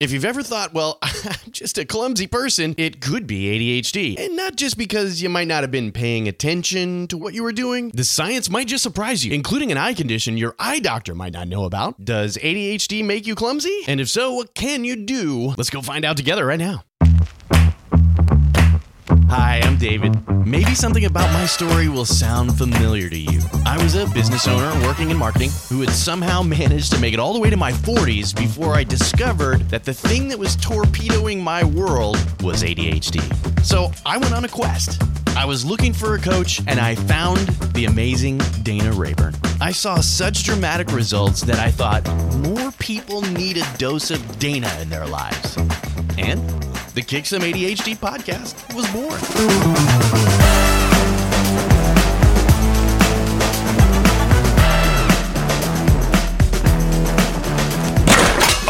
If you've ever thought, well, I'm just a clumsy person, it could be ADHD. And not just because you might not have been paying attention to what you were doing. The science might just surprise you, including an eye condition your eye doctor might not know about. Does ADHD make you clumsy? And if so, what can you do? Let's go find out together right now. Hi, I'm David. Maybe something about my story will sound familiar to you. I was a business owner working in marketing who had somehow managed to make it all the way to my 40s before I discovered that the thing that was torpedoing my world was ADHD. So I went on a quest. I was looking for a coach and I found the amazing Dana Rayburn. I saw such dramatic results that I thought more people need a dose of Dana in their lives. And the Kick Some ADHD podcast was born.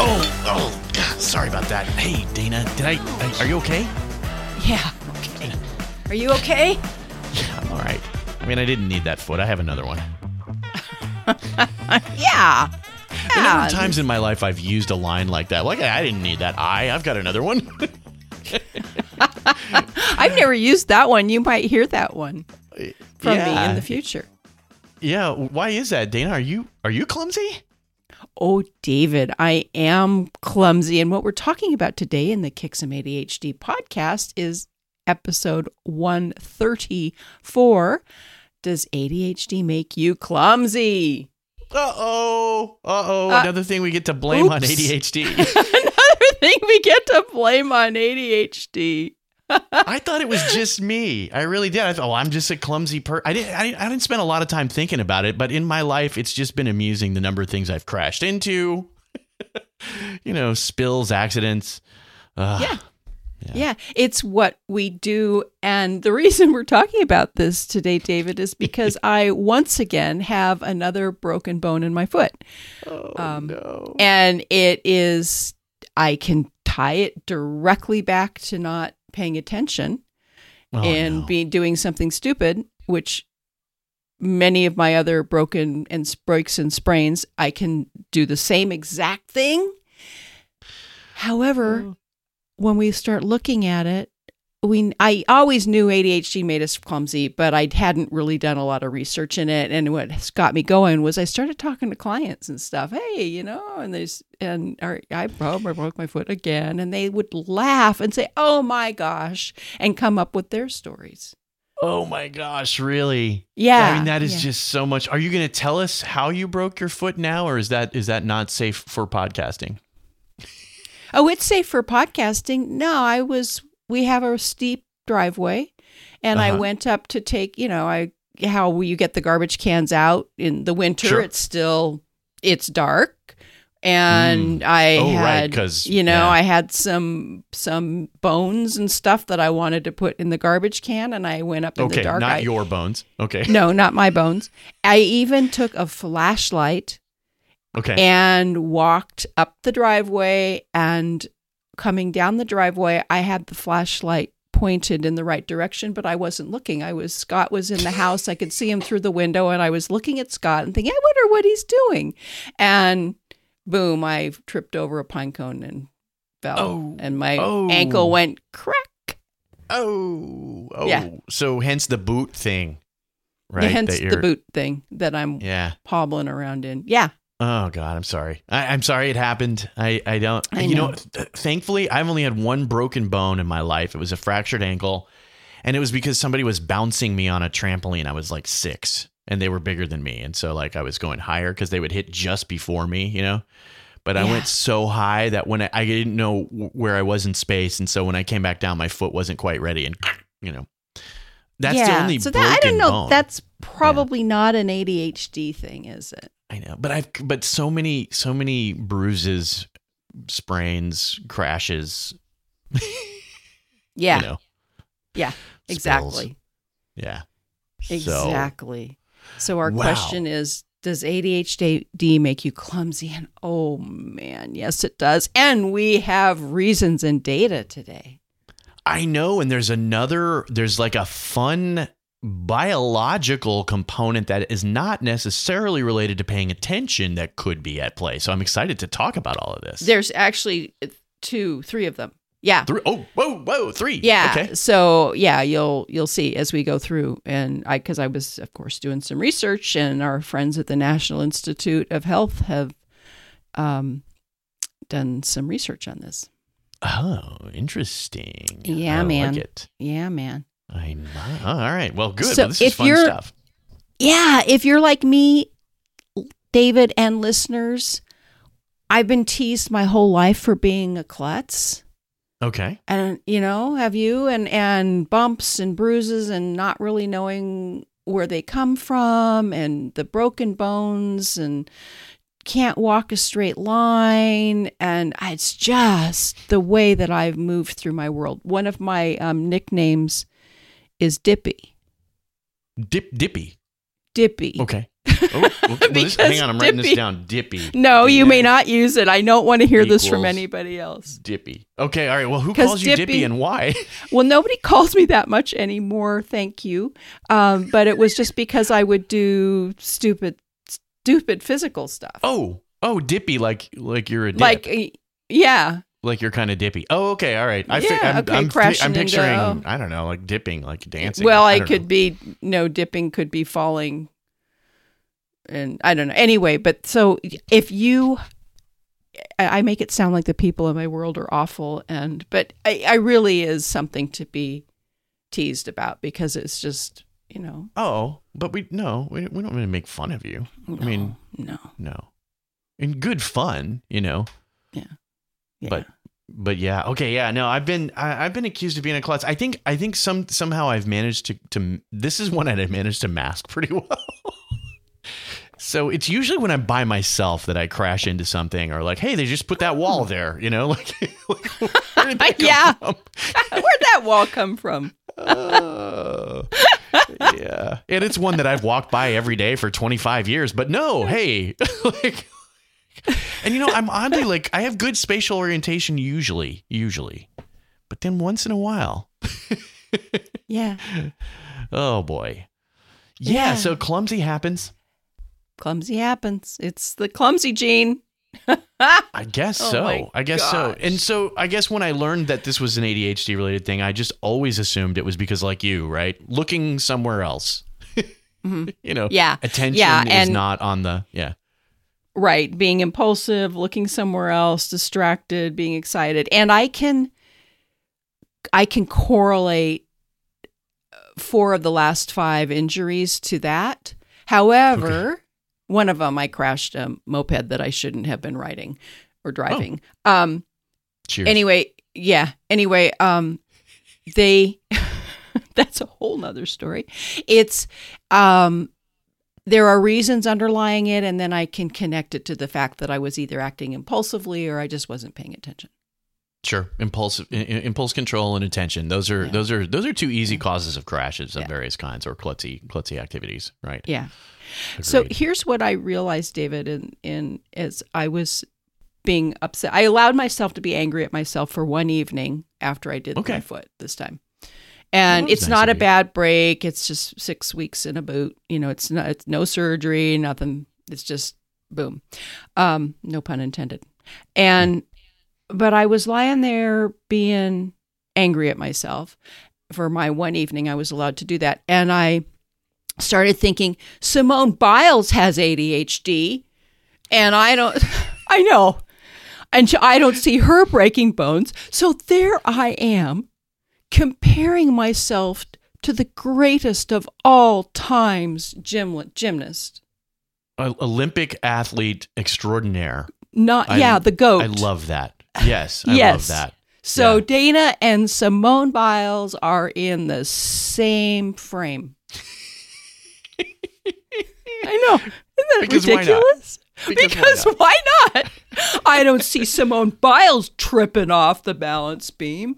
Oh, oh, sorry about that. Hey, Dana, did I? Are you okay? Yeah, okay. Are you okay? Yeah, I'm all right. I mean, I didn't need that foot. I have another one. Yeah. The number of times in my life I've used a line like that. Like, I didn't need that eye. I've got another one. I've never used that one. You might hear that one from me in the future. yeah. Why is that, Dana? Are you are you clumsy? Oh, David, I am clumsy. And what we're talking about today in the Kick Some ADHD podcast is episode 134. Does ADHD make you clumsy? Uh oh. Uh oh. Another thing we get to blame on. ADHD. Another thing we get to blame on ADHD. I thought it was just me. I really did. I thought, oh, I'm just a clumsy person. I didn't, I didn't. I didn't spend a lot of time thinking about it, but in my life, it's just been amusing the number of things I've crashed into. you know, spills, accidents. Yeah. Yeah. it's what we do. And the reason we're talking about this today, David, is because I once again have another broken bone in my foot. Oh Um, no. And it is, I can tie it directly back to not paying attention Oh, and no. be doing something stupid, which many of my other broken and breaks and sprains, I can do the same exact thing. However, Oh. When we start looking at it, we I always knew ADHD made us clumsy, but I hadn't really done a lot of research in it. And what got me going was I started talking to clients and stuff. Hey, you know, and there's and or, I broke I broke my foot again, and they would laugh and say, "Oh my gosh," and come up with their stories. Oh my gosh, really? Yeah, I mean, that is yeah. just so much. Are you going to tell us how you broke your foot now, or is that is that not safe for podcasting? Oh, it's safe for podcasting. No, I was. We have a steep driveway, and I Uh-huh. went up to take. You know, I how you get the garbage cans out in the winter. Sure. It's still it's dark, and I Oh, right, you know yeah. I had some some bones and stuff that I wanted to put in the garbage can, and I went up in Okay, the dark. not I- your bones. Okay. no, not my bones. I even took a flashlight Okay. and walked up the driveway and coming down the driveway i had the flashlight pointed in the right direction but i wasn't looking i was scott was in the house i could see him through the window and i was looking at scott and thinking i wonder what he's doing and boom i tripped over a pine cone and fell Oh. and my Oh. ankle went crack oh. Oh. Yeah. So hence the boot thing. Right. hence the boot thing that i'm Yeah. hobbling around in yeah Oh God, I'm sorry. I, I'm sorry it happened. I, I don't. I you know, know. th- thankfully, I've only had one broken bone in my life. It was a fractured ankle, and it was because somebody was bouncing me on a trampoline. I was like six, and they were bigger than me, and so like I was going higher because they would hit just before me. You know. But I Yeah. went so high that when I, I didn't know where I was in space, and so when I came back down, my foot wasn't quite ready, and you know, that's the only so that i don't know bone. that's probably not an adhd thing is it I know, but I've but so many so many bruises, sprains, crashes. yeah You know, Yeah, spills. exactly. Yeah. So, Exactly. So our Wow. question is does ADHD make you clumsy? And oh man, yes it does. And we have reasons and data today. I know, and there's another. There's like a fun biological component that is not necessarily related to paying attention that could be at play. So I'm excited to talk about all of this. There's actually two, three of them. Yeah. Three, oh, whoa, whoa, three. Yeah. Okay. So yeah, you'll you'll see as we go through, and I because I was of course doing some research, and our friends at the National Institute of Health have um, done some research on this. Oh, interesting. Yeah, I man. Like. Yeah, man. I know. All right. Well, good. So well, this is fun you're- stuff. Yeah, if you're like me, David and listeners, I've been teased my whole life for being a klutz. Okay. and you know have you and and bumps and bruises and not really knowing where they come from and the broken bones and can't walk a straight line and it's just the way that i've moved through my world one of my um, nicknames is dippy Dip, dippy. dippy Okay. Oh, well, this- hang on. I'm writing this down. Dippy. no you may not use it i don't want to hear this from anybody else Dippy. Okay. All right. Well, who calls you dippy- dippy and why? Well, nobody calls me that much anymore, thank you. Um, but it was just because I would do stupid, stupid physical stuff. Oh, oh, dippy. Like, like you're a dip. like, yeah, like you're kind of dippy. Oh, okay. All right. I Yeah, think I'm, okay, I'm, crashing I'm picturing. into- I don't know, like dipping, like dancing. well, I, don't could know. be no dipping, could be falling, and I don't know. Anyway, but so if you, I I make it sound like the people in my world are awful, and but I, I really is something to be teased about because it's just you know. Oh, but we no, we, we don't really make fun of you. I mean, no, no, in good fun, you know. yeah. But but yeah, okay, yeah. No, I've been I, I've been accused of being a klutz. I think I think some somehow I've managed to to this is one I managed to mask pretty well. So it's usually when I'm by myself that I crash into something or like, hey, they just put that wall hmm. there, you know, like, like where did that come Yeah. Where'd that wall come from? Oh, yeah. And it's one that I've walked by every day for 25 years, but no, hey, like, and you know, I'm oddly like, I have good spatial orientation usually, usually, but then once in a while, Yeah. oh boy. Yeah. Yeah. So clumsy happens. Clumsy happens. It's the clumsy gene. I guess Oh so. I guess so. And so I guess when I learned that this was an ADHD related thing, I just always assumed it was because like you, right? Looking somewhere else. you know, Mm-hmm. Yeah. attention Yeah, is and- not on the yeah. Right. Being impulsive, looking somewhere else, distracted, being excited. And I can I can correlate four of the last five injuries to that. However, one of them I crashed a moped that I shouldn't have been riding or driving. Um Cheers. anyway yeah anyway um they that's a whole nother story it's um there are reasons underlying it and then i can connect it to the fact that i was either acting impulsively or i just wasn't paying attention Sure, impulsive i- impulse control and attention. Those are Yeah. those are those are two easy causes of crashes of Yeah. various kinds or klutzy klutzy activities, right? yeah so here's what i realized david in in as i was being upset i allowed myself to be angry at myself for one evening after i did Okay. my foot this time. And Well, it's nice not a bad break. It's just six weeks in a boot. You know it's not it's no surgery nothing. It's just boom. Um no pun intended. And but i was lying there being angry at myself for my one evening. I was allowed to do that. And i started thinking simone biles has adhd and i don't i know and i don't see her breaking bones so there i am comparing myself to the greatest of all times gym- gymnast Olympic athlete extraordinaire. not I- yeah the goat I love that. Yes, I Yes. love that. so yeah. dana and simone biles are in the same frame i know isn't that Because why ridiculous Because because, why why, not? I don't see Simone Biles tripping off the balance beam.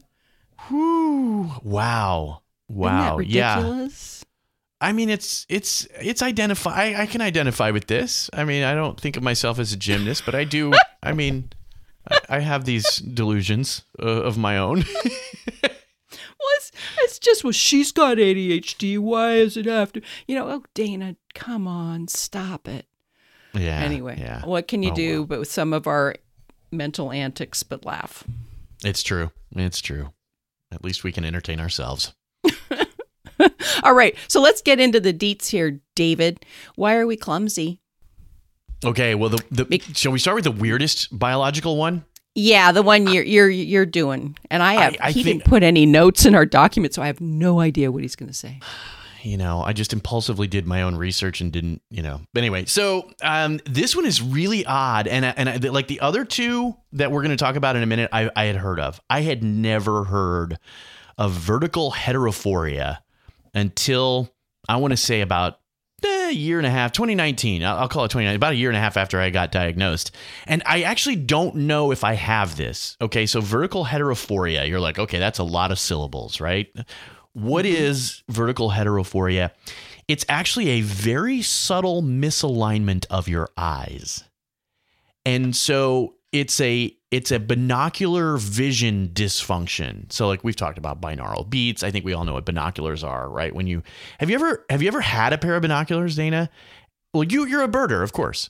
Whew. Wow. Wow. Isn't that Yeah. ridiculous? I mean, it's it's it's identify. I, I can identify with this. I mean, I don't think of myself as a gymnast, but I do. I mean, I, I have these delusions uh, of my own. Well, it's, it's just, well, she's got ADHD. Why is it after? You know, oh, Dana, come on, stop it. yeah. anyway, Yeah. what can you Oh, do well. but with some of our mental antics but laugh? It's true. It's true. At least we can entertain ourselves. All right. So let's get into the deets here, David. Why are we clumsy? Okay, well, the, the shall we start with the weirdest biological one? Yeah, the one you're you're you're doing, and I have. I- I he think- didn't put any notes in our document, so I have no idea what he's going to say. you know, I just impulsively did my own research and didn't, you know. But anyway, so um, this one is really odd, and and I, like the other two that we're going to talk about in a minute, I, I had heard of. I had never heard of vertical heterophoria until I want to say about eh, a year and a half, 2019. I'll, I'll call it 2019, about a year and a half after I got diagnosed. And I actually don't know if I have this. Okay, so vertical heterophoria, you're like, okay, that's a lot of syllables, right? What is vertical heterophoria? It's actually a very subtle misalignment of your eyes. And so it's a it's a binocular vision dysfunction. So like we've talked about binaural beats. I think we all know what binoculars are, right? When you have you ever have you ever had a pair of binoculars, Dana? Well, you you're a birder, of course.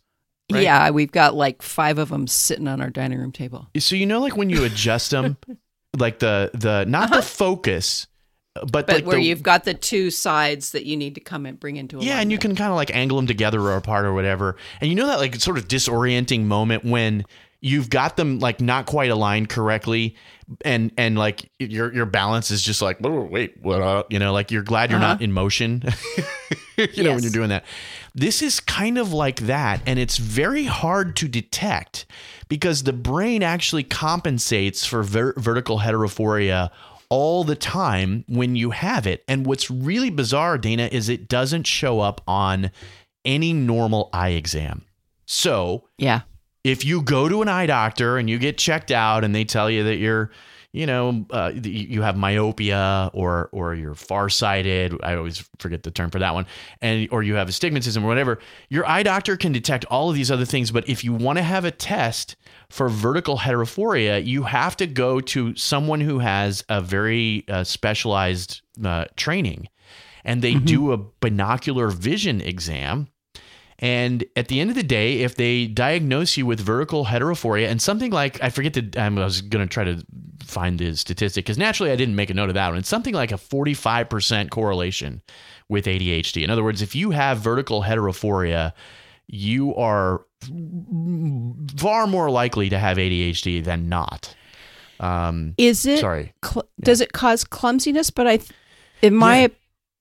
Right. Yeah, we've got like five of them sitting on our dining room table. So you know like when you adjust them like the the not the focus but, Uh-huh. But like where the, you've got the two sides that you need to come and bring into a Yeah, and you can kind of like angle them together or apart or whatever. And you know that like sort of disorienting moment when you've got them like not quite aligned correctly and and like your your balance is just like oh, wait what up you know like you're glad you're not Uh-huh. in motion you know when you're doing that this is kind of like that and it's very hard to detect because the brain actually compensates for ver- vertical heterophoria all the time when you have it and what's really bizarre Dana is it doesn't show up on any normal eye exam so Yeah. If you go to an eye doctor and you get checked out and they tell you that you're you know uh, you have myopia or or you're farsighted i always forget the term for that one and or you have astigmatism or whatever your eye doctor can detect all of these other things. But if you want to have a test for vertical heterophoria you have to go to someone who has a very uh, specialized uh, training. And they do a binocular vision exam and at the end of the day, if they diagnose you with vertical heterophoria and something like, I forget the, I was going to try to find the statistic because naturally I didn't make a note of that one. It's something like a 45% correlation with ADHD. In other words, if you have vertical heterophoria, you are far more likely to have ADHD than not. Um, Is it? sorry. Cl- Does it cause clumsiness? But I, th- in my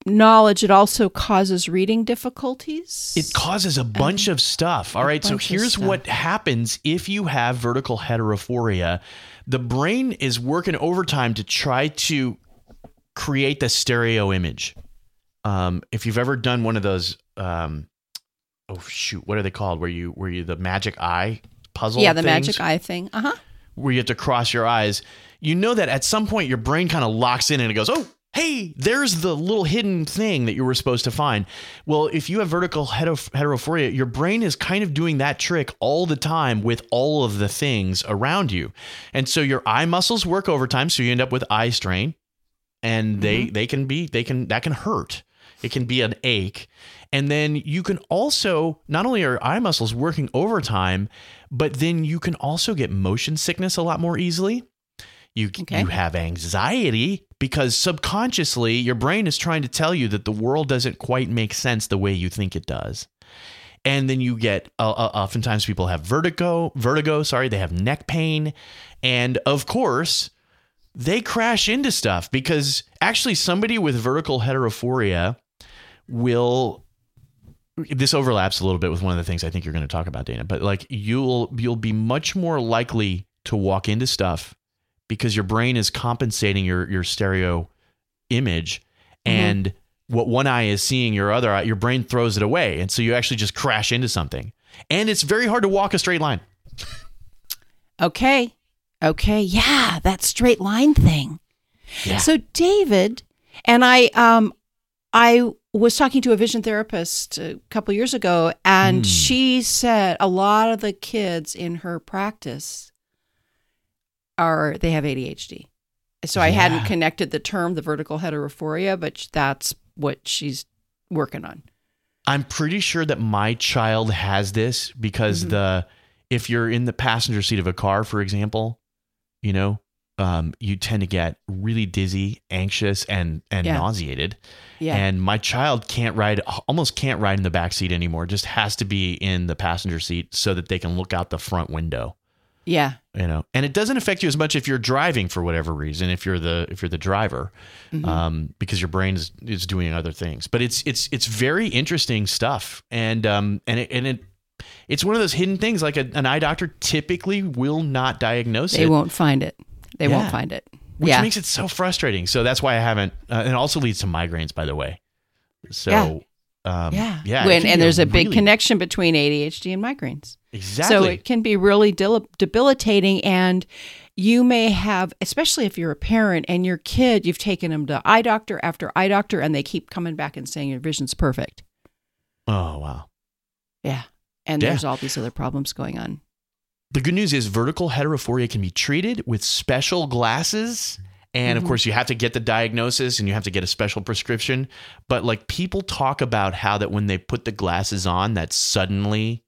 knowledge, it also causes reading difficulties. It causes a bunch of stuff. All right. So here's what happens if you have vertical heterophoria. The brain is working overtime to try to create the stereo image. Um, if you've ever done one of those, um, oh shoot, what are they called? Where you where you the magic eye puzzle? yeah, the things? magic eye thing. Uh huh. where you have to cross your eyes, you know that at some point your brain kind of locks in and it goes, oh, hey, there's the little hidden thing that you were supposed to find. Well, if you have vertical hetero- heterophoria, your brain is kind of doing that trick all the time with all of the things around you. And so your eye muscles work overtime, so you end up with eye strain. And they mm-hmm. they can be they can that can hurt. It can be an ache. And then you can also not only are eye muscles working overtime, but then you can also get motion sickness a lot more easily. You Okay. you have anxiety because subconsciously your brain is trying to tell you that the world doesn't quite make sense the way you think it does. And then you get uh, uh, oftentimes people have vertigo, vertigo, sorry, they have neck pain, and of course, they crash into stuff because actually somebody with vertical heterophoria will this overlaps a little bit with one of the things I think you're going to talk about, Dana. But like you'll you'll be much more likely to walk into stuff because your brain is compensating your your stereo image, and what one eye is seeing, your other eye, your brain throws it away, and so you actually just crash into something. And it's very hard to walk a straight line. Okay. Okay. Yeah, that straight line thing. Yeah. So David and I um I was talking to a vision therapist a couple years ago and Hmm. she said a lot of the kids in her practice are they have ADHD. So I hadn't connected the term the vertical heterophoria, but that's what she's working on. I'm pretty sure that my child has this because Mhm. the if you're in the passenger seat of a car, for example, you know, um, you tend to get really dizzy, anxious, and and Yeah. nauseated. Yeah. And my child can't ride, almost can't ride in the back seat anymore. Just has to be in the passenger seat so that they can look out the front window. Yeah. You know, and it doesn't affect you as much if you're driving for whatever reason. If you're the if you're the driver, Mhm. um, because your brain is, is doing other things. But it's it's it's very interesting stuff, and um and it and it it's one of those hidden things. Like a, an eye doctor typically will not diagnose They it, They won't find it. They Yeah. won't find it. which yeah. makes it so frustrating. So that's why I haven't. Uh, and it also leads to migraines, by the way. So. Um, yeah. yeah. When, and there's a big really- connection between ADHD and migraines. Exactly. So it can be really dil- debilitating. And you may have, especially if you're a parent and your kid, you've taken them to eye doctor after eye doctor, and they keep coming back and saying your vision's perfect. oh wow. Yeah. And Yeah. there's all these other problems going on. The good news is vertical heterophoria can be treated with special glasses. And of Mhm. course, you have to get the diagnosis and you have to get a special prescription. But like people talk about how that when they put the glasses on, that suddenly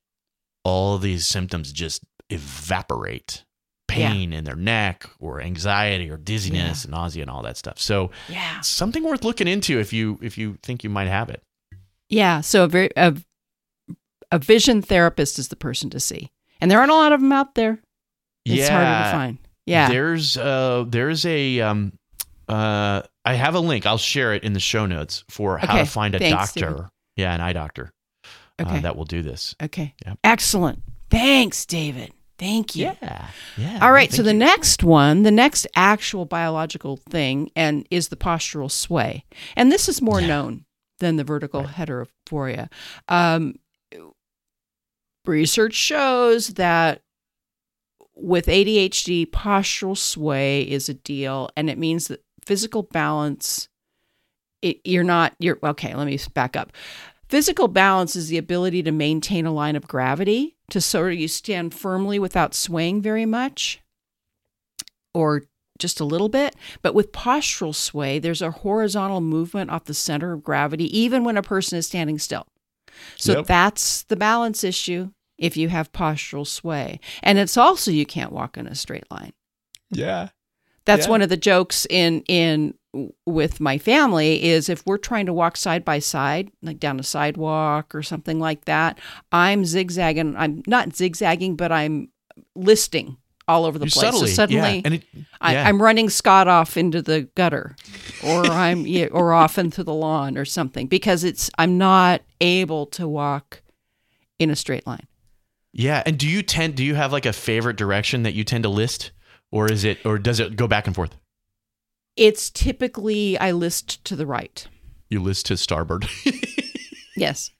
all these symptoms just evaporate. Pain in their neck or anxiety or dizziness and nausea and all that stuff. So Yeah. something worth looking into if you if you think you might have it. Yeah. So a, very, a, a vision therapist is the person to see. And there aren't a lot of them out there. It's harder to find. Yeah. There's uh there's a um uh I have a link. I'll share it in the show notes for how Okay, to find a thanks, doctor. David. Yeah, an eye doctor Okay. uh, that will do this. okay. Yep. Excellent. Thanks, David. Thank you. Yeah. Yeah. All right, so the you. next one, the next actual biological thing, and is the postural sway, and this is more Yeah. known than the vertical heterophoria. Um, research shows that with ADHD, postural sway is a deal, and it means that physical balance. It, you're not. You're okay. Let me back up. Physical balance is the ability to maintain a line of gravity to sort of you stand firmly without swaying very much or just a little bit. But with postural sway, there's a horizontal movement off the center of gravity, even when a person is standing still. So Yep. that's the balance issue if you have postural sway. And it's also you can't walk in a straight line. Yeah. That's Yeah. one of the jokes in in with my family is if we're trying to walk side by side, like down a sidewalk or something like that, I'm zigzagging. I'm not zigzagging, but I'm listing all over the You place. subtly, so suddenly, yeah. and it, I, yeah. I'm running Scott off into the gutter, or I'm yeah, or off into the lawn or something because it's I'm not able to walk in a straight line. Yeah. And do you tend do you have like a favorite direction that you tend to list, or is it or does it go back and forth? It's typically I list to the right. You list to starboard. Yes,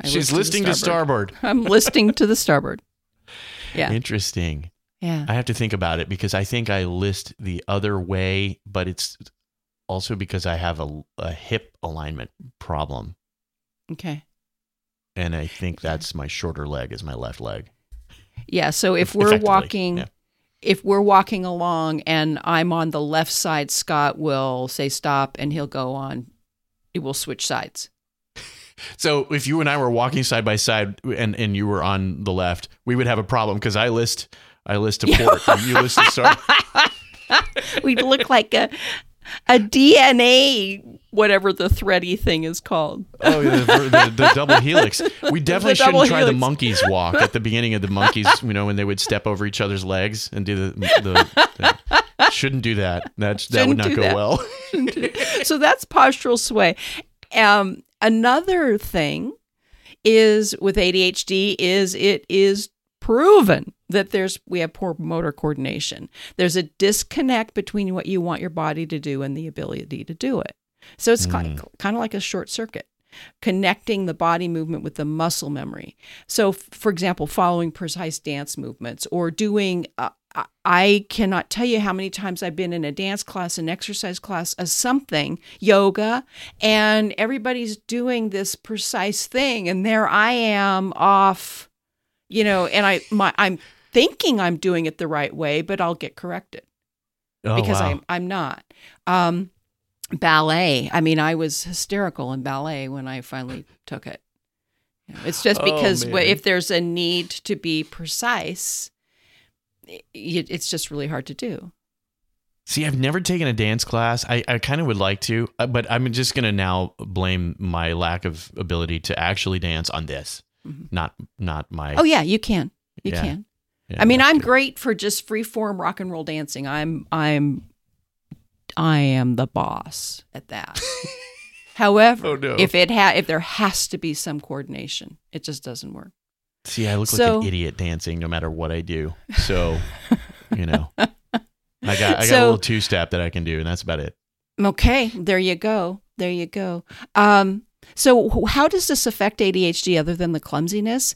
I She's list listing to starboard. I'm listing to the starboard. Yeah. Interesting. Yeah. I have to think about it because I think I list the other way, but it's also because I have a, a hip alignment problem. Okay. And I think that's my shorter leg is my left leg. Yeah. So if we're walking, yeah. if we're walking along and I'm on the left side, Scott will say stop and he'll go on. It will switch sides. So if you and I were walking side by side and, and you were on the left, we would have a problem because I list I list to port and you list to start. We'd look like a a DNA, whatever the thready thing is called. Oh, the, the, the double helix. We definitely shouldn't try the Monkees walk at the beginning of the Monkees. You know when they would step over each other's legs and do the. the, the shouldn't do that. That's that would Shouldn't not go that. well. so that's postural sway. Um, another thing is with ADHD is it is proven that there's we have poor motor coordination. There's a disconnect between what you want your body to do and the ability to do it. So it's kind, of, kind of like a short circuit connecting the body movement with the muscle memory. So, for example, following precise dance movements or doing, uh, I- I cannot tell you how many times I've been in a dance class, an exercise class, a something, yoga, and everybody's doing this precise thing. And there I am off, you know, and I, my, I'm thinking I'm doing it the right way, but I'll get corrected Oh, because wow. I'm I'm not. Um, ballet. I mean, I was hysterical in ballet when I finally took it. You know, It's just Oh, because wh- if there's a need to be precise, it, it's just really hard to do. See, I've never taken a dance class. I, I kind of would like to, uh, but I'm just going to now blame my lack of ability to actually dance on this. Mhm. Not not my Oh yeah, you can. You Yeah. can. yeah, I mean, I'm great for just free form rock and roll dancing. I'm I'm I am the boss at that. However, Oh, no. if it ha- if there has to be some coordination, it just doesn't work. See, I look So- like an idiot dancing no matter what I do. So, you know. I got I got a little two step that I can do and that's about it. Okay, there you go. There you go. Um, so, how does this affect ADHD other than the clumsiness?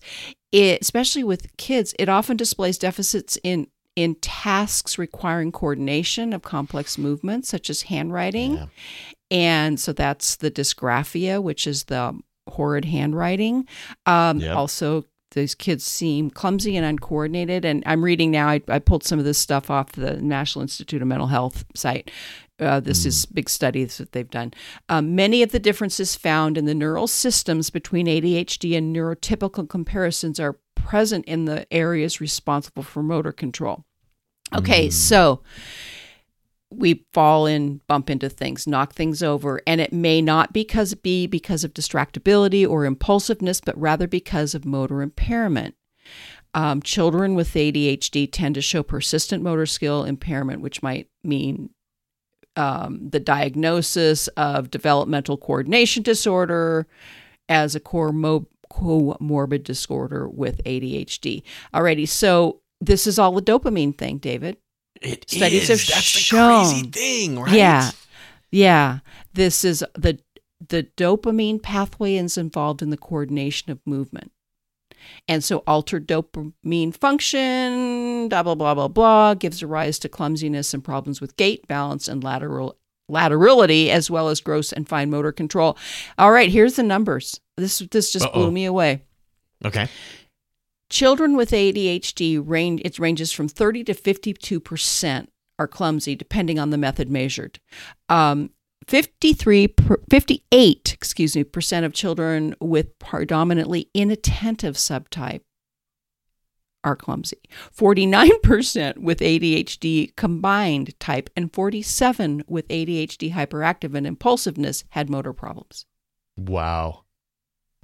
It, especially with kids, it often displays deficits in in tasks requiring coordination of complex movements, such as handwriting, Yeah. and so that's the dysgraphia, which is the horrid handwriting. Um, Yep. Also, these kids seem clumsy and uncoordinated. And I'm reading now. I, I pulled some of this stuff off the National Institute of Mental Health site. Uh, this is big studies that they've done. Um, many of the differences found in the neural systems between ADHD and neurotypical comparisons are present in the areas responsible for motor control. Okay, so we fall in, bump into things, knock things over, and it may not because be because of distractibility or impulsiveness, but rather because of motor impairment. Um, children with ADHD tend to show persistent motor skill impairment, which might mean um, the diagnosis of developmental coordination disorder as a core mo- comorbid disorder with ADHD. Alrighty, so this is all a dopamine thing, David. It Studies is. have That's the shown- crazy thing, right? Yeah. Yeah, this is the the dopamine pathway is involved in the coordination of movement. And so altered dopamine function, blah blah blah blah blah, gives rise to clumsiness and problems with gait, balance, and lateral laterality, as well as gross and fine motor control. All right, here's the numbers. This this just Uh-oh. blew me away. Okay. Children with ADHD range it ranges from 30 to 52 percent are clumsy, depending on the method measured. Um, 53, per- 58, excuse me, percent of children with predominantly inattentive subtype are clumsy. 49% with ADHD combined type and 47 with ADHD hyperactive and impulsiveness had motor problems. Wow.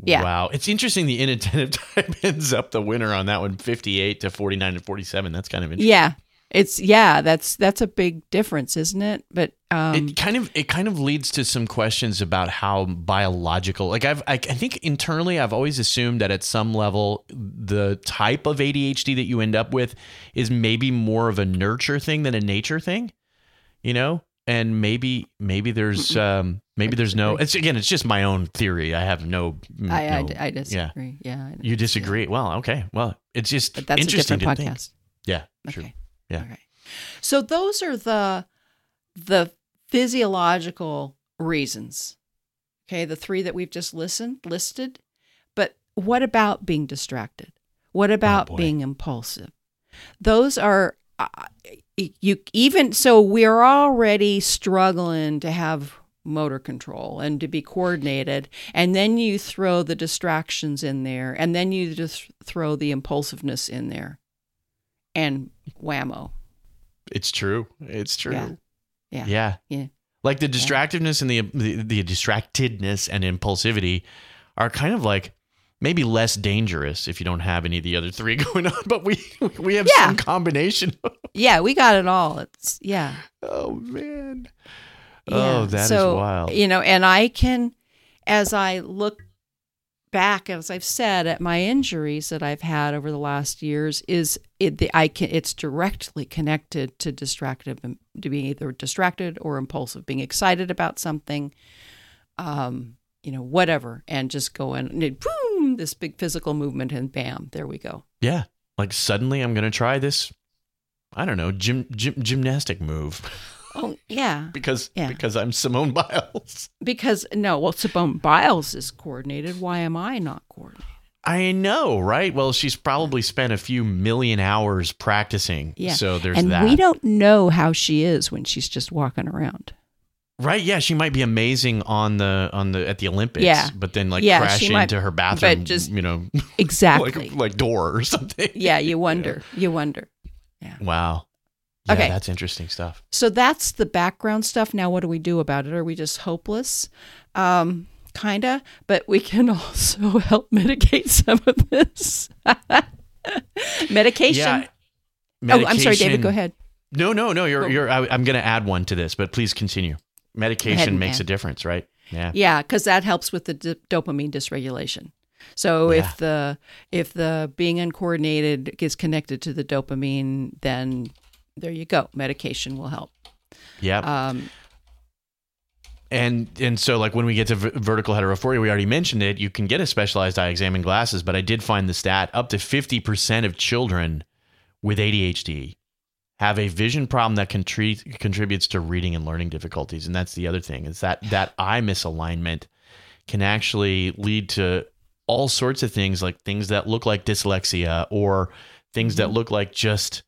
Yeah. Wow. It's interesting the inattentive type ends up the winner on that one 58 to 49 to 47. That's kind of interesting. Yeah. It's yeah, that's that's a big difference, isn't it? But um it kind of it kind of leads to some questions about how biological like I've I, I think internally I've always assumed that at some level the type of ADHD that you end up with is maybe more of a nurture thing than a nature thing you know and maybe maybe there's um maybe there's no it's again it's just my own theory I have no, I, I, I disagree. Yeah. I you disagree well okay well it's just But that's a interesting different to think. podcast. yeah true Okay. Yeah. Okay. So those are the the physiological reasons. Okay, the three that we've just listened listed. But what about being distracted? What about boy. being impulsive? Those are uh, you even so we're already struggling to have motor control and to be coordinated and then you throw the distractions in there and then you just throw the impulsiveness in there and whammo it's true it's true Yeah. Yeah. Yeah. Yeah. Like the distractiveness and the, the the distractedness and impulsivity are kind of like maybe less dangerous if you don't have any of the other three going on, but we we have Yeah. some combination. yeah we got it all it's yeah oh man. Yeah. Oh, that is so, wild. You know, and I can, as I look back, as I've said, at my injuries that I've had over the last years, is it the I can it's directly connected to distracted to being either distracted or impulsive, being excited about something, um, you know, whatever, and just going and boom, this big physical movement, and bam, there we go. Yeah. Like suddenly I'm to try this I don't know, gym, gym gymnastic move Oh yeah, because Yeah. because I'm Simone Biles. because no, well, Simone Biles is coordinated. Why am I not coordinated? I know, right? Well, she's probably spent a few million hours practicing. Yeah. So there's and that. we don't know how she is when she's just walking around. Right, yeah, she might be amazing on the on the at the Olympics, Yeah. but then like Yeah, crash she might- into her bathroom, but just- you know, Exactly. like like door or something. yeah, you wonder. You wonder. Yeah. Wow. Yeah, Okay. that's interesting stuff. So that's the background stuff. Now, what do we do about it? Are we just hopeless? Um, kinda, but we can also help mitigate some of this. Medication. Yeah. Oh, I'm sorry, David. Go ahead. No, no, no. You're, you're. I, I'm going to add one to this, but please continue. Medication makes add. a difference, right? Yeah. Yeah, because that helps with the d- dopamine dysregulation. So Yeah. if the if the being uncoordinated gets connected to the dopamine, then there you go. Medication will help. Yeah. Um, And and so like when we get to v- vertical heterophoria, we already mentioned it. You can get a specialized eye exam and glasses, but I did find the stat: up to fifty percent of children with ADHD have a vision problem that contri- contributes to reading and learning difficulties. And that's the other thing is that that eye misalignment can actually lead to all sorts of things, like things that look like dyslexia or things that look like just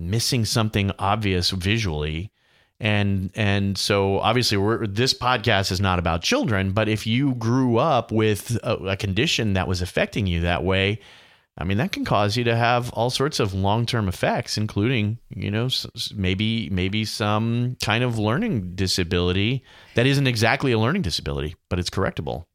missing something obvious visually. And and so obviously this podcast is not about children but if you grew up with a, a condition that was affecting you that way i mean that can cause you to have all sorts of long-term effects including you know maybe maybe some kind of learning disability that isn't exactly a learning disability but it's correctable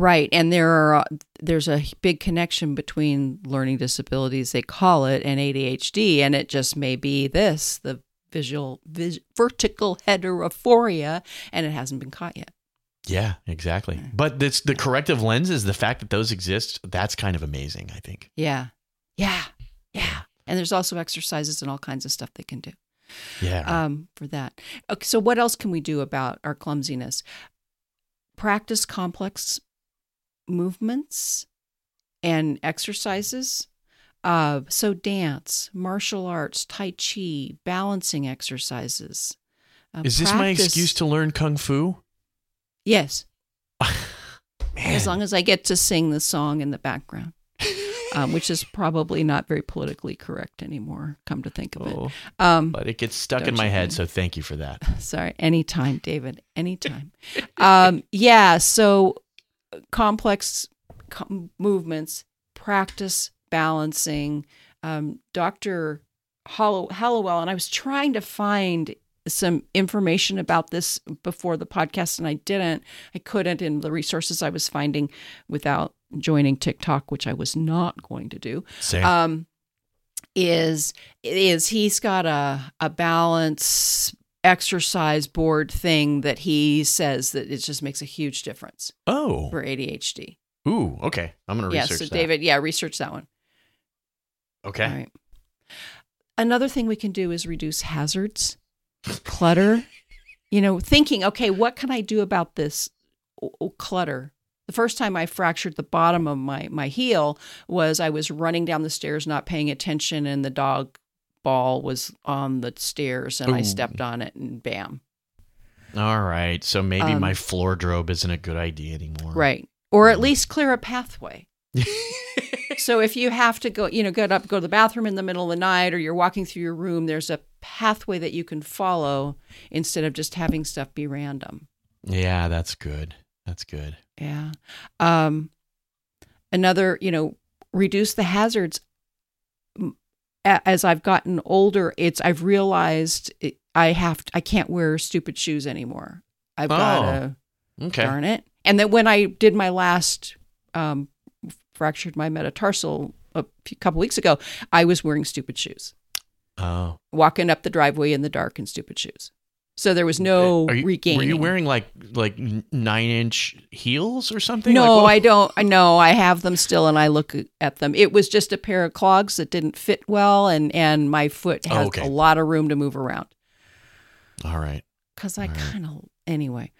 Right, and there are there's a big connection between learning disabilities they call it and ADHD, and it just may be this the visual vis, vertical heterophoria, and it hasn't been caught yet. yeah exactly but this the corrective lenses the fact that those exist that's kind of amazing i think Yeah, yeah, yeah. And there's also exercises and all kinds of stuff they can do yeah um, for that. Okay, so what else can we do about our clumsiness? Practice complex movements and exercises. Uh, so dance, martial arts, tai chi, balancing exercises. Uh, is this my excuse to learn kung fu Yes, Man. as long as I get to sing the song in the background, um, which is probably not very politically correct anymore. Come to think of it. Oh, Um, but it gets stuck in my head, think? so thank you for that. Sorry, anytime, David, anytime. um, yeah, so complex com- movements, practice balancing. Um, Dr. Hollow- Hallowell, and I was trying to find some information about this before the podcast, and I didn't. I couldn't in the resources I was finding without joining TikTok, which I was not going to do Same. um, is is he's got a a balance exercise board thing that he says that it just makes a huge difference oh, for ADHD. ooh, okay. I'm gonna Yeah, research so that. David, yeah, research that one. Okay. All right. Another thing we can do is reduce hazards, clutter. You know, thinking, okay, what can I do about this clutter? The first time I fractured the bottom of my my heel was I was running down the stairs, not paying attention, and the dog ball was on the stairs, and I stepped on it, and bam. All right. So maybe Um, my floor drobe isn't a good idea anymore. Right. Or at least clear a pathway. So if you have to go, you know, get up, go to the bathroom in the middle of the night, or you're walking through your room, there's a pathway that you can follow instead of just having stuff be random. yeah, that's good. That's good. Yeah. Um, another, you know, reduce the hazards. As I've gotten older, it's I've realized it, I have to, I can't wear stupid shoes anymore. I've got to Okay. darn it. And then when I did my last um, fractured my metatarsal a few, couple weeks ago, I was wearing stupid shoes, Oh. walking up the driveway in the dark in stupid shoes. So there was no Are you, regaining. Were you wearing like like nine inch heels or something? No, Like, I don't. I know I have them still, and I look at them. It was just a pair of clogs that didn't fit well, and and my foot Oh, has okay. a lot of room to move around. All right. because I kind of anyway.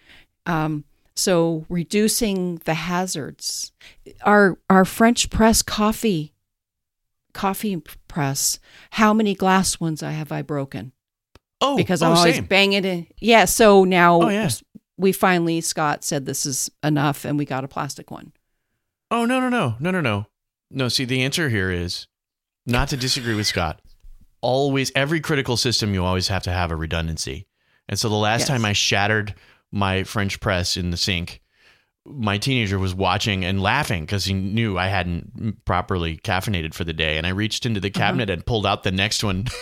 Um, so reducing the hazards. Our our French press coffee coffee press. How many glass ones I have I broken? Oh, Because oh, I'm always same. banging it. In. Yeah. So now Oh, yeah. we finally Scott said this is enough, and we got a plastic one. Oh no no no no no no no. See, the answer here is not to disagree with Scott. Always, every critical system, you always have to have a redundancy. And so the last Yes. time I shattered my French press in the sink, my teenager was watching and laughing because he knew I hadn't properly caffeinated for the day. And I reached into the Uh-huh. cabinet and pulled out the next one.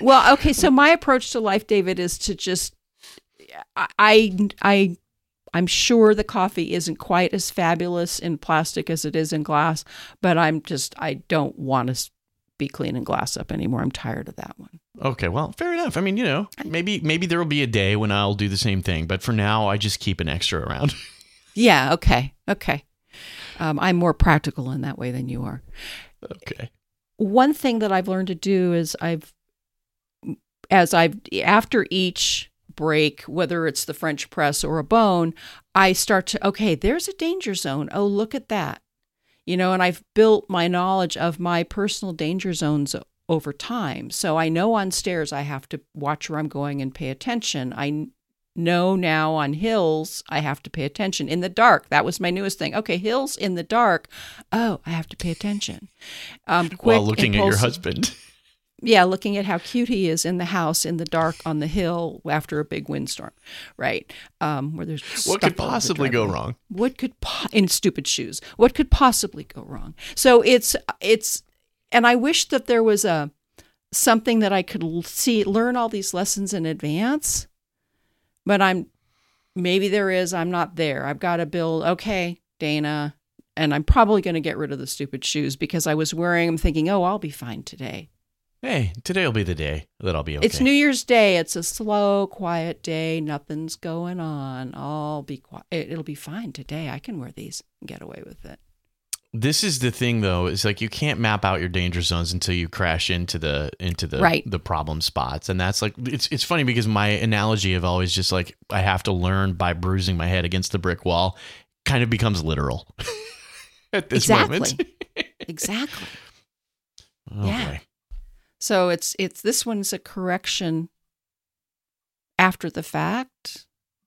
well, okay. So my approach to life, David, is to just I I I'm sure the coffee isn't quite as fabulous in plastic as it is in glass, but I'm just I don't want to be cleaning glass up anymore. I'm tired of that one. Okay, well, fair enough. I mean, you know, maybe maybe there will be a day when I'll do the same thing, but for now, I just keep an extra around. yeah. Okay. Okay. Um, I'm more practical in that way than you are. Okay. One thing that I've learned to do is I've, as I've after each break, whether it's the French press or a bone, I start to okay. There's a danger zone. Oh, look at that you know, and I've built my knowledge of my personal danger zones over time. So I know on stairs I have to watch where I'm going and pay attention. I know now on hills I have to pay attention. In the dark, that was my newest thing. Okay, hills in the dark. Oh, I have to pay attention. Um, While looking impulsive, at your husband. yeah, looking at how cute he is in the house in the dark on the hill after a big windstorm, right? Um, where there's what could possibly go wrong? What could po- in stupid shoes? What could possibly go wrong? So it's it's, and I wish that there was a something that I could see learn all these lessons in advance, but I'm maybe there is. I'm not there. I've got to build. Okay, Dana. And I'm probably going to get rid of the stupid shoes because I was wearing them thinking, oh, I'll be fine today Hey, today will be the day that I'll be okay. It's New Year's Day. It's a slow, quiet day. Nothing's going on. I'll be quiet. It'll be fine today. I can wear these and get away with it. This is the thing, though. Is like you can't map out your danger zones until you crash into the into the right. the problem spots, and that's like it's it's funny because my analogy of always just like I have to learn by bruising my head against the brick wall, kind of becomes literal at this exactly. moment. exactly. Oh, yeah. Boy. So it's it's this one's a correction after the fact,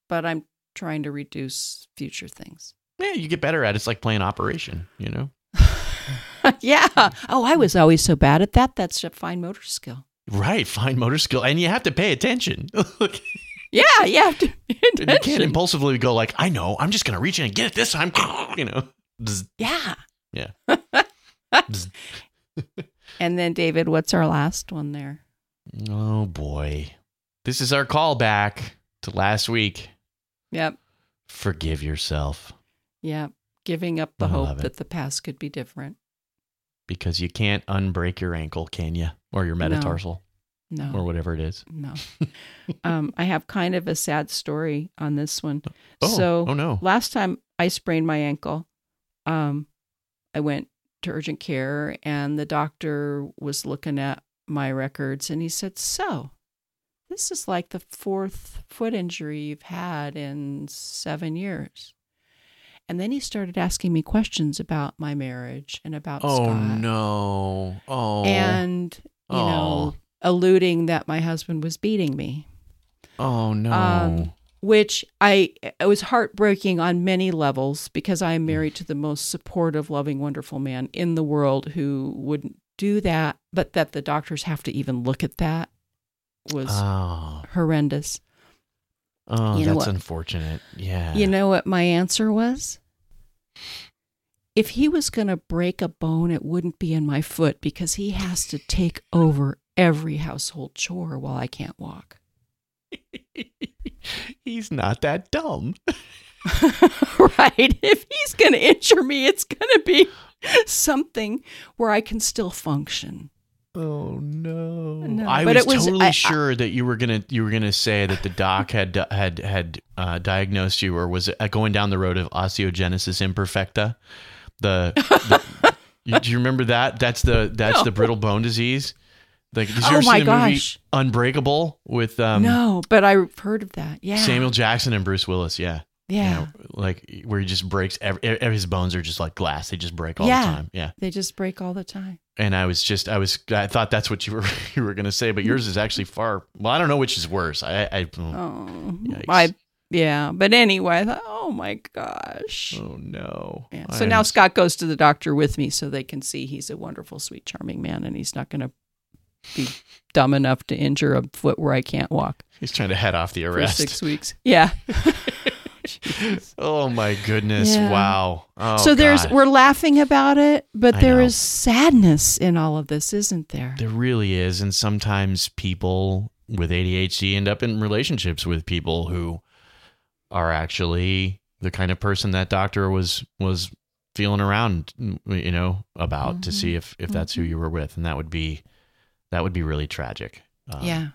but I'm trying to reduce future things. Yeah, you get better at it. It's like playing Operation, you know? yeah. Oh, I was always so bad at that. That's a fine motor skill. Right, fine motor skill, and you have to pay attention. yeah, you have to. You can't impulsively go like, "I know, I'm just gonna reach in and get it this time." You know. Yeah. Yeah. And then, David, what's our last one there? Oh, boy. This is our callback to last week. Yep. Forgive yourself. Yep. Giving up the hope that the past could be different. Because you can't unbreak your ankle, can you? Or your metatarsal. No. Or whatever it is. No. um, I have kind of a sad story on this one. Oh, so, oh no. Last time I sprained my ankle, um, I went to urgent care and the doctor was looking at my records and he said, So, this is like the fourth foot injury you've had in seven years. And then he started asking me questions about my marriage and about oh, Scott. no. Oh. And, you oh. know, alluding that my husband was beating me. Oh, no. Um, which I it was heartbreaking on many levels because I am married to the most supportive, loving, wonderful man in the world who wouldn't do that, but that the doctors have to even look at that was oh. horrendous. Oh, you that's unfortunate. Yeah. You know what my answer was? If he was going to break a bone, it wouldn't be in my foot because he has to take over every household chore while I can't walk. he's not that dumb. right. If he's going to injure me, it's going to be something where I can still function. Oh no! no I was, was, totally I, sure I, that you were gonna you were gonna say that the doc had had had uh, diagnosed you, or was it going down the road of osteogenesis imperfecta? The, the you, do you remember that? That's the that's no. the brittle bone disease. Like, did you oh ever see the gosh. movie Unbreakable with um No, but I've heard of that. Yeah. Samuel Jackson and Bruce Willis, yeah. Yeah. You know, like where he just breaks every, his bones are just like glass. They just break all yeah. the time. Yeah. They just break all the time. And I was just I was I thought that's what you were you were going to say, but yours is actually far well, I don't know which is worse. I I Oh. Yikes. I yeah, but anyway, I thought, oh my gosh. Oh no. Yeah. So now Scott goes to the doctor with me so they can see he's a wonderful, sweet, charming man and he's not going to be dumb enough to injure a foot where I can't walk. He's trying to head off the arrest. For six weeks. Yeah. oh my goodness! Yeah. Wow. Oh, so there's God. we're laughing about it, but I there know. is sadness in all of this, isn't there? There really is. And sometimes people with ADHD end up in relationships with people who are actually the kind of person that doctor was was feeling around you know about to Mhm. see if if that's who you were with and that would be that would be really tragic um, yeah.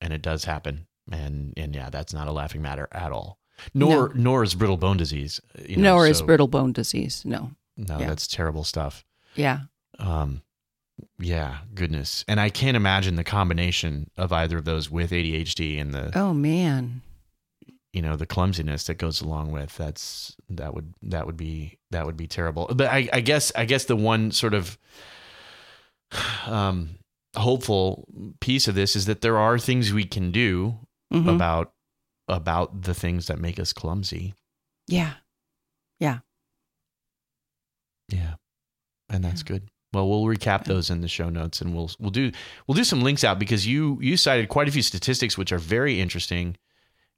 and it does happen and and yeah that's not a laughing matter at all nor nor is brittle bone disease you know, Nor is brittle bone disease. No. no yeah. that's terrible stuff Yeah. um yeah goodness and i can't imagine the combination of either of those with adhd and the Oh man. you know the clumsiness that goes along with that's that would that would be that would be terrible but i i guess i guess the one sort of um hopeful piece of this is that there are things we can do Mhm. about about the things that make us clumsy Yeah. Yeah. Yeah. And that's good. Well, we'll recap those in the show notes and we'll we'll do we'll do some links out because you you cited quite a few statistics which are very interesting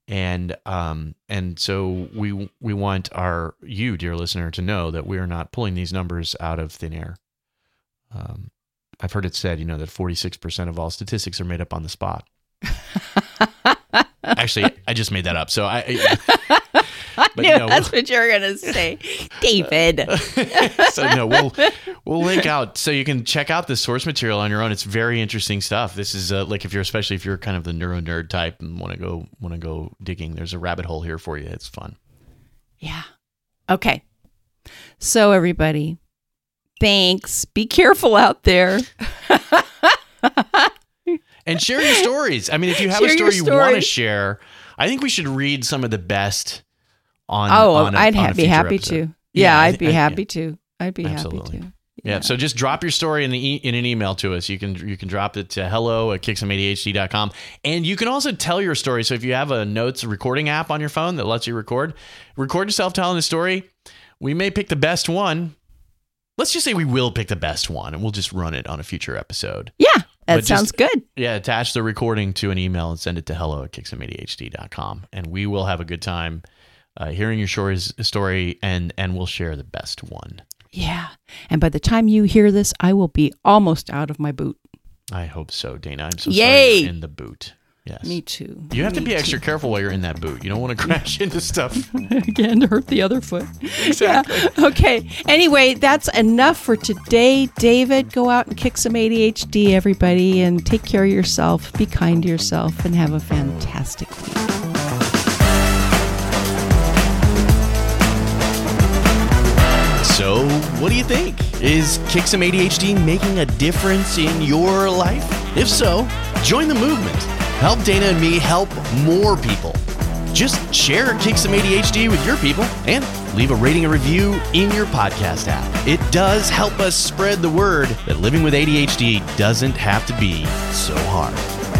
and um and so we we want our you dear listener to know that we are not pulling these numbers out of thin air. Um I've heard it said, you know, that 46% of all statistics are made up on the spot. Actually, I just made that up. So I, I I knew no, that's what you were gonna say, David. so no, we'll we'll link out so you can check out the source material on your own. It's very interesting stuff. This is uh, like if you're especially if you're kind of the neuro nerd type and want to go want to go digging. There's a rabbit hole here for you. It's fun. Yeah. Okay. So everybody, thanks. Be careful out there. And share your stories. I mean, if you have a Share your story you want to share, I think we should read some of the best on. oh, on a- I'd a ha- be happy episode. to. Yeah, Yeah, I'd thi- be I- yeah. happy to. I'd be Absolutely. happy to. Yeah. So just drop your story in the e- in an email to us. You can you can drop it to hello at kicksomeadhd.com. And you can also tell your story. So if you have a notes recording app on your phone that lets you record, record yourself telling the story. We may pick the best one. Let's just say we will pick the best one and we'll just run it on a future episode. Yeah, that But just- sounds good. Yeah, attach the recording to an email and send it to hello at kicksomeadhd.com. And we will have a good time uh, hearing your stories, story and and we'll share the best one. Yeah. And by the time you hear this, I will be almost out of my boot. I hope so, Dana. I'm so Yay! sorry in the boot. Yes. Me too. You have to Me be extra too. careful while you're in that boot. You don't want to crash into stuff. again to hurt the other foot. Exactly. Yeah. Okay. Anyway, that's enough for today. David, go out and kick some ADHD, everybody, and take care of yourself. Be kind to yourself and have a fantastic week. So, what do you think? Is Kick Some ADHD making a difference in your life? If so, join the movement. Help Dana and me help more people. Just share Kick Some ADHD with your people and leave a rating and review in your podcast app. It does help us spread the word that living with ADHD doesn't have to be so hard.